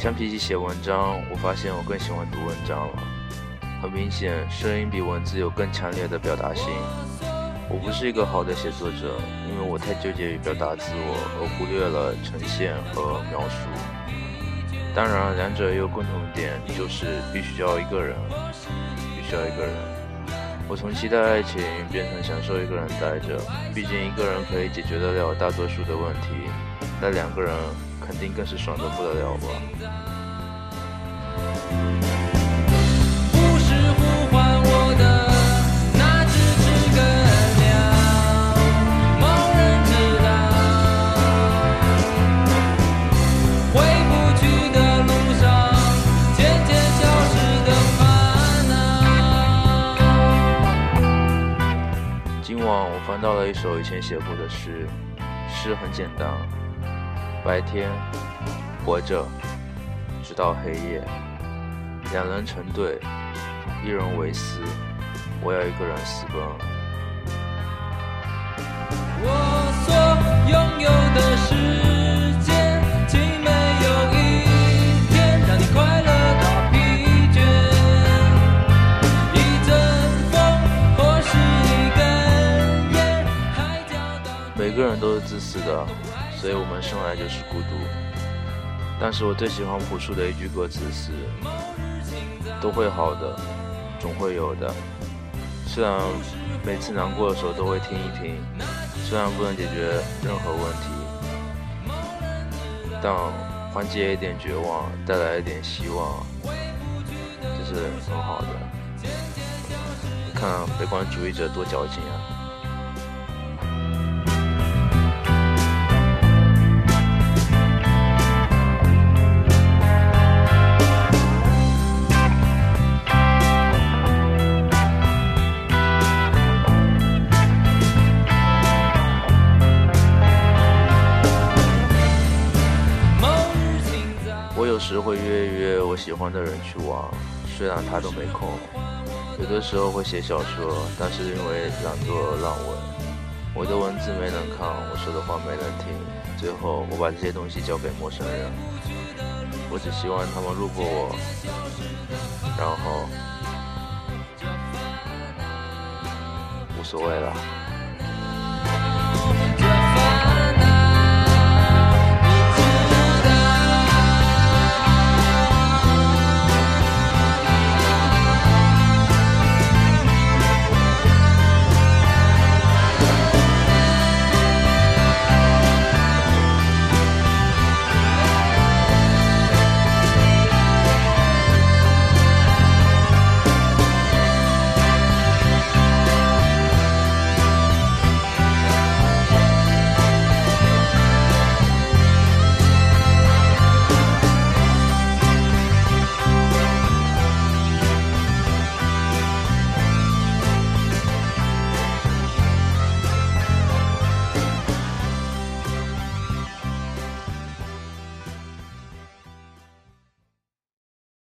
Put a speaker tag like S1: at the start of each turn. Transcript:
S1: 相比起写文章，我发现我更喜欢读文章了。很明显，声音比文字有更强烈的表达性。我不是一个好的写作者，因为我太纠结于表达自我，而忽略了呈现和描述。当然，两者也有共同点，就是必须要一个人，必须要一个人。我从期待爱情变成享受一个人待着，毕竟一个人可以解决得了大多数的问题，但两个人肯定更是爽的不得了吧。今晚我翻到了一首以前写过的诗，诗很简单：白天活着，直到黑夜，两人成对，一人为私，我要一个人私奔。我所拥有的世界，竟没有一天让你快乐。每个人都是自私的，所以我们生来就是孤独。但是我最喜欢朴树的一句歌词是：“都会好的，总会有的。”虽然每次难过的时候都会听一听，虽然不能解决任何问题，但缓解一点绝望，带来一点希望，这是很好的。看悲观主义者多矫情啊！我有时会约约我喜欢的人去玩，虽然他都没空。有的时候会写小说，但是因为懒惰烂文，我的文字没人看，我说的话没人听，最后我把这些东西交给陌生人。我只希望他们路过我，然后无所谓了。